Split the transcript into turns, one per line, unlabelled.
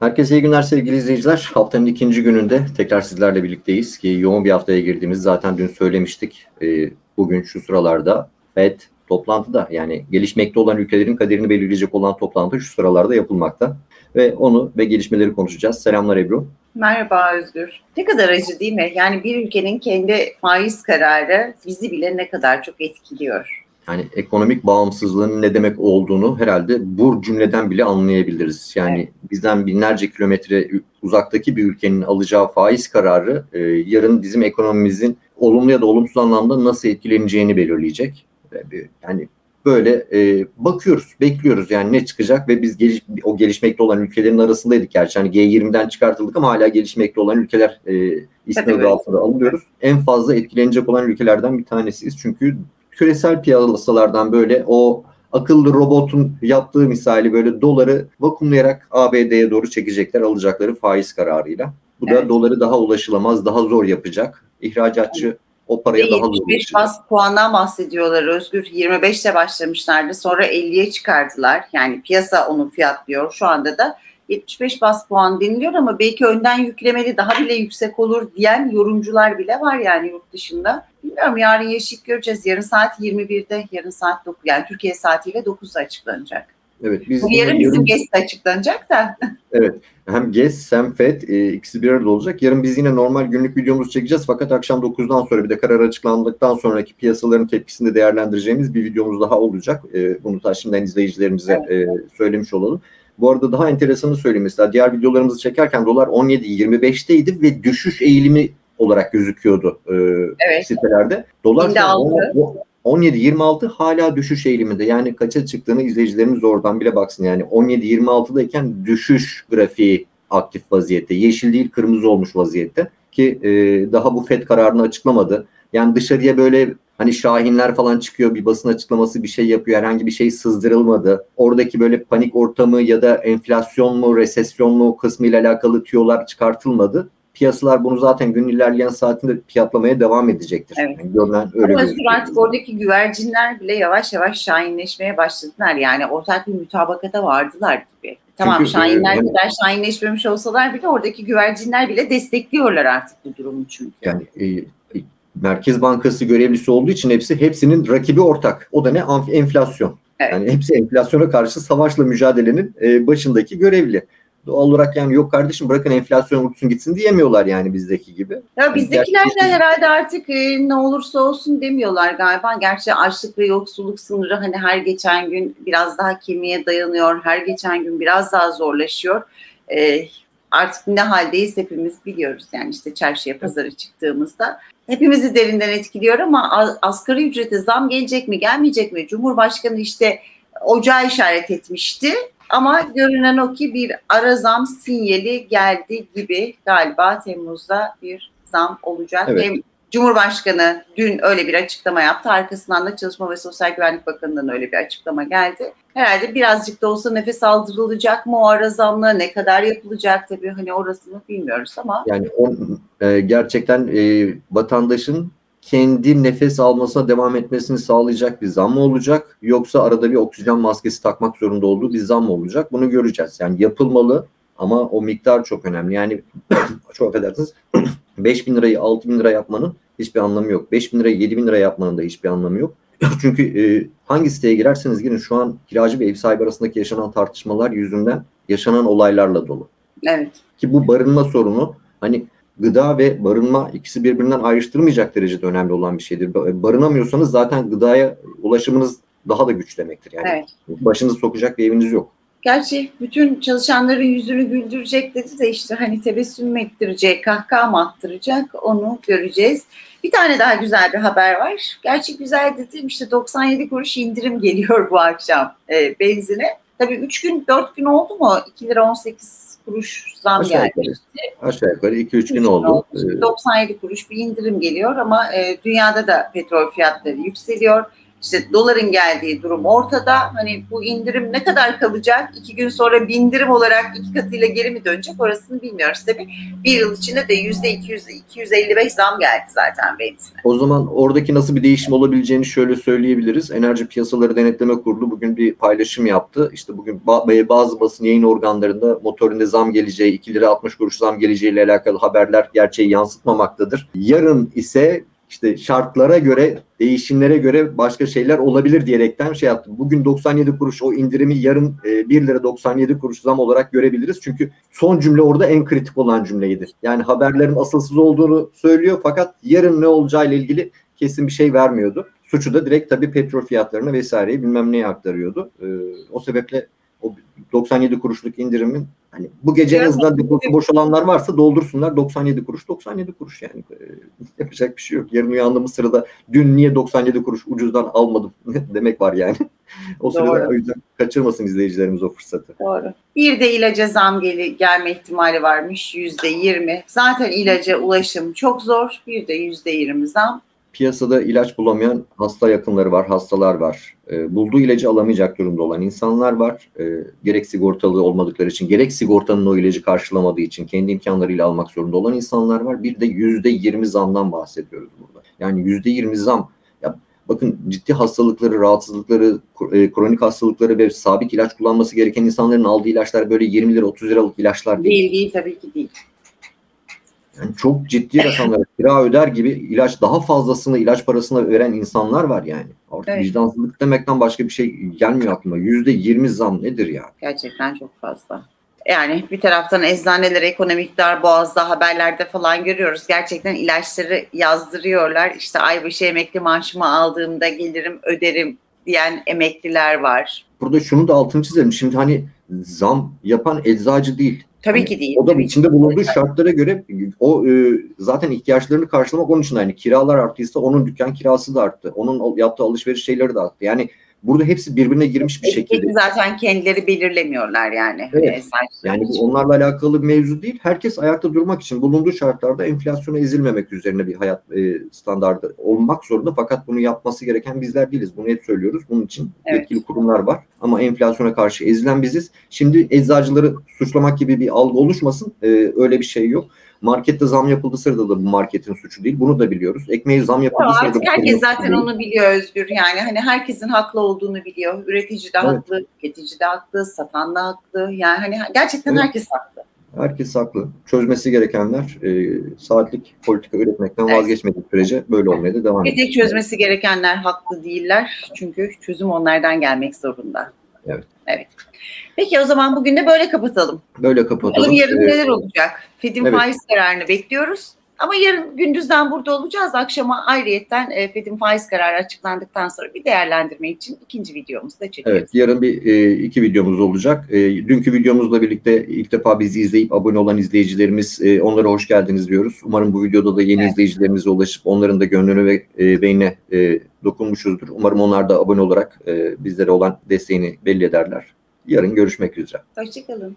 Herkese iyi günler sevgili izleyiciler. Haftanın ikinci gününde tekrar sizlerle birlikteyiz ki yoğun bir haftaya girdiğimiz zaten dün söylemiştik. Ee, bugün şu sıralarda FED toplantıda yani gelişmekte olan ülkelerin kaderini belirleyecek olan toplantı şu sıralarda yapılmakta. Ve onu ve gelişmeleri konuşacağız. Selamlar Ebru.
Merhaba Özgür. Ne kadar acı değil mi? Yani bir ülkenin kendi faiz kararı bizi bile ne kadar çok etkiliyor.
Yani ekonomik bağımsızlığın ne demek olduğunu herhalde bu cümleden bile anlayabiliriz. Yani evet. bizden binlerce kilometre uzaktaki bir ülkenin alacağı faiz kararı e, yarın bizim ekonomimizin olumlu ya da olumsuz anlamda nasıl etkileneceğini belirleyecek. Yani böyle e, bakıyoruz, bekliyoruz yani ne çıkacak ve biz geliş, o gelişmekte olan ülkelerin arasındaydık gerçi. Hani G20'den çıkartıldık ama hala gelişmekte olan ülkeler e, ismi altında alınıyoruz. En fazla etkilenecek olan ülkelerden bir tanesiyiz. Çünkü küresel piyasalardan böyle o akıllı robotun yaptığı misali böyle doları vakumlayarak ABD'ye doğru çekecekler alacakları faiz kararıyla. Bu evet. da doları daha ulaşılamaz, daha zor yapacak. İhracatçı evet. o paraya
Ve
daha zor
75 bas puandan bahsediyorlar Özgür. 25'te başlamışlardı. Sonra 50'ye çıkardılar. Yani piyasa onu fiyatlıyor. Şu anda da 75 bas puan deniliyor ama belki önden yüklemeli daha bile yüksek olur diyen yorumcular bile var yani yurt dışında. Bilmiyorum yarın yeşil göreceğiz. Yarın saat 21'de, yarın saat 9 yani Türkiye saatiyle 9'da açıklanacak.
Evet. Biz
Bu yarın bizim GES'te açıklanacak da.
evet. Hem GES hem FED e, ikisi bir arada olacak. Yarın biz yine normal günlük videomuzu çekeceğiz. Fakat akşam 9'dan sonra bir de karar açıklandıktan sonraki piyasaların tepkisini de değerlendireceğimiz bir videomuz daha olacak. E, bunu da şimdiden izleyicilerimize evet. e, söylemiş olalım. Bu arada daha enteresanı söyleyeyim mesela diğer videolarımızı çekerken dolar 17-25'teydi ve düşüş eğilimi olarak gözüküyordu e, evet. sitelerde. Dolar 17-26 hala düşüş eğiliminde. Yani kaça çıktığını izleyicilerimiz oradan bile baksın. Yani 17-26'dayken düşüş grafiği aktif vaziyette. Yeşil değil kırmızı olmuş vaziyette. Ki e, daha bu FED kararını açıklamadı. Yani dışarıya böyle hani şahinler falan çıkıyor bir basın açıklaması bir şey yapıyor herhangi bir şey sızdırılmadı. Oradaki böyle panik ortamı ya da enflasyon mu resesyon mu kısmı ile alakalı tüyolar çıkartılmadı. Piyasalar bunu zaten gün ilerleyen saatinde fiyatlamaya devam edecektir. Evet. Yani görünen öyle
Ama artık oradaki güvercinler bile yavaş yavaş şahinleşmeye başladılar. Yani ortak bir mütabakata vardılar gibi. Tamam çünkü, şahinler e, kadar şahinleşmemiş olsalar bile oradaki güvercinler bile destekliyorlar artık bu durumu çünkü.
Yani e, Merkez Bankası görevlisi olduğu için hepsi hepsinin rakibi ortak. O da ne? Enflasyon. Evet. Yani hepsi enflasyona karşı savaşla mücadelenin e, başındaki görevli. Doğal olarak yani yok kardeşim bırakın enflasyon uçsun gitsin diyemiyorlar yani bizdeki gibi.
Ya bizdekiler de herhalde artık e, ne olursa olsun demiyorlar galiba. Gerçi açlık ve yoksulluk sınırı hani her geçen gün biraz daha kemiğe dayanıyor. Her geçen gün biraz daha zorlaşıyor. E, artık ne haldeyiz hepimiz biliyoruz. Yani işte çarşıya pazara çıktığımızda hepimizi derinden etkiliyor ama asgari ücrete zam gelecek mi gelmeyecek mi? Cumhurbaşkanı işte ocağı işaret etmişti. Ama görünen o ki bir ara zam sinyali geldi gibi galiba Temmuz'da bir zam olacak. Evet. Hem Cumhurbaşkanı dün öyle bir açıklama yaptı. Arkasından da Çalışma ve Sosyal Güvenlik Bakanı'ndan öyle bir açıklama geldi. Herhalde birazcık da olsa nefes aldırılacak mı o ara zamla ne kadar yapılacak tabii hani orasını bilmiyoruz ama.
Yani o, e, gerçekten e, vatandaşın kendi nefes almasına devam etmesini sağlayacak bir zam mı olacak yoksa arada bir oksijen maskesi takmak zorunda olduğu bir zam mı olacak bunu göreceğiz. Yani yapılmalı ama o miktar çok önemli. Yani çok affedersiniz 5 bin lirayı 6 bin lira yapmanın hiçbir anlamı yok. 5 bin lirayı 7 bin lira yapmanın da hiçbir anlamı yok. Çünkü e, hangi siteye girerseniz girin şu an kiracı ve ev sahibi arasındaki yaşanan tartışmalar yüzünden yaşanan olaylarla dolu.
Evet.
Ki bu barınma sorunu hani gıda ve barınma ikisi birbirinden ayrıştırmayacak derecede önemli olan bir şeydir. Barınamıyorsanız zaten gıdaya ulaşımınız daha da güç demektir. Yani evet. başınızı sokacak bir eviniz yok.
Gerçi bütün çalışanların yüzünü güldürecek dedi de işte hani tebessüm ettirecek, kahkaha mı attıracak onu göreceğiz. Bir tane daha güzel bir haber var. Gerçi güzel dedim işte 97 kuruş indirim geliyor bu akşam e, benzine. Tabii 3 gün 4 gün oldu mu 2 lira 18 kuruş zam
aşağı
gelmişti.
Yukarı, aşağı yukarı 2-3 gün oldu. oldu.
97 kuruş bir indirim geliyor ama e, dünyada da petrol fiyatları yükseliyor. İşte doların geldiği durum ortada. Hani bu indirim ne kadar kalacak? İki gün sonra bindirim olarak iki katıyla geri mi dönecek? Orasını bilmiyoruz tabii. Bir yıl içinde de yüzde 200, 255 zam geldi zaten benzine.
O zaman oradaki nasıl bir değişim olabileceğini şöyle söyleyebiliriz. Enerji Piyasaları Denetleme Kurulu bugün bir paylaşım yaptı. İşte bugün ba- bazı basın yayın organlarında motorinde zam geleceği, 2 lira 60 kuruş zam geleceği ile alakalı haberler gerçeği yansıtmamaktadır. Yarın ise işte şartlara göre, değişimlere göre başka şeyler olabilir diyerekten şey yaptım. Bugün 97 kuruş o indirimi yarın e, 1 lira 97 kuruş zam olarak görebiliriz. Çünkü son cümle orada en kritik olan cümleydi. Yani haberlerin asılsız olduğunu söylüyor fakat yarın ne olacağıyla ilgili kesin bir şey vermiyordu. Suçu da direkt tabii petrol fiyatlarına vesaireyi bilmem neye aktarıyordu. Ee, o sebeple o 97 kuruşluk indirimin hani bu gece en azından deposu boş olanlar varsa doldursunlar 97 kuruş 97 kuruş yani Ee, yapacak bir şey yok. Yarın uyandığımız sırada dün niye 97 kuruş ucuzdan almadım demek var yani. o sırada
Doğru.
o yüzden kaçırmasın izleyicilerimiz o fırsatı.
Doğru. Bir de ilaca zam gel- gelme ihtimali varmış yüzde yirmi. Zaten ilaca ulaşım çok zor. Bir de yüzde yirmi zam.
Piyasada ilaç bulamayan hasta yakınları var, hastalar var. E, bulduğu ilacı alamayacak durumda olan insanlar var. E, gerek sigortalı olmadıkları için, gerek sigortanın o ilacı karşılamadığı için kendi imkanlarıyla almak zorunda olan insanlar var. Bir de yüzde yirmi zamdan bahsediyoruz burada. Yani yüzde yirmi zam. Ya bakın ciddi hastalıkları, rahatsızlıkları, e, kronik hastalıkları ve sabit ilaç kullanması gereken insanların aldığı ilaçlar böyle 20 lira 30 liralık ilaçlar değil.
Değil değil tabii ki değil.
Yani çok ciddi rakamlara kira öder gibi ilaç daha fazlasını ilaç parasına veren insanlar var yani. Artık
Evet.
vicdansızlık demekten başka bir şey gelmiyor aklıma. Yüzde yirmi zam nedir ya?
Gerçekten çok fazla. Yani bir taraftan eczaneler ekonomik dar boğazda haberlerde falan görüyoruz. Gerçekten ilaçları yazdırıyorlar. İşte ay başı emekli maaşımı aldığımda gelirim öderim diyen emekliler var.
Burada şunu da altını çizelim. Şimdi hani zam yapan eczacı değil.
Tabii
Hani
ki değil.
O da
tabii ki.
içinde bulunduğu şartlara göre o e, zaten ihtiyaçlarını karşılamak onun için aynı. Kiralar arttıysa onun dükkan kirası da arttı. Onun yaptığı alışveriş şeyleri de arttı. Yani burada hepsi birbirine girmiş bir şekilde.
Zaten kendileri belirlemiyorlar yani.
Evet.
Eczacılar
Yani bu onlarla alakalı bir mevzu değil. Herkes ayakta durmak için bulunduğu şartlarda enflasyona ezilmemek üzerine bir hayat e, standardı olmak zorunda. Fakat bunu yapması gereken bizler değiliz. Bunu hep söylüyoruz. Bunun için
Evet.
yetkili kurumlar var. Ama enflasyona karşı ezilen biziz. Şimdi eczacıları suçlamak gibi bir algı oluşmasın. E, öyle bir şey yok. Markette zam yapıldı sırada da bu marketin suçu değil. Bunu da biliyoruz. Ekmeğe zam yapıldı sırada
artık herkes zaten onu biliyor Özgür. Yani hani herkesin haklı olduğunu biliyor. Üretici de
Evet.
haklı, tüketici de haklı, satan da haklı. Yani hani gerçekten
Evet.
herkes haklı.
Herkes haklı. Çözmesi gerekenler e, saatlik politika üretmekten
Evet.
vazgeçmediği sürece böyle olmaya da devam
Bir
edecek.
tek çözmesi gerekenler haklı değiller. Çünkü çözüm onlardan gelmek zorunda.
Evet.
Evet. Peki o zaman bugün de böyle kapatalım.
Böyle kapatalım.
Yarın neler olacak? Fed'in
evet.
faiz kararını bekliyoruz. Ama yarın gündüzden burada olacağız. Akşama ayrıyetten e, Fed'in faiz kararı açıklandıktan sonra bir değerlendirme için ikinci videomuzu da çekiyoruz.
Evet, yarın bir e, iki videomuz olacak. E, dünkü videomuzla birlikte ilk defa bizi izleyip abone olan izleyicilerimiz e, onlara hoş geldiniz diyoruz. Umarım bu videoda da yeni
Evet.
izleyicilerimize ulaşıp onların da gönlünü ve e, beynine e, dokunmuşuzdur. Umarım onlar da abone olarak e, bizlere olan desteğini belli ederler. Yarın görüşmek üzere.
Hoşçakalın.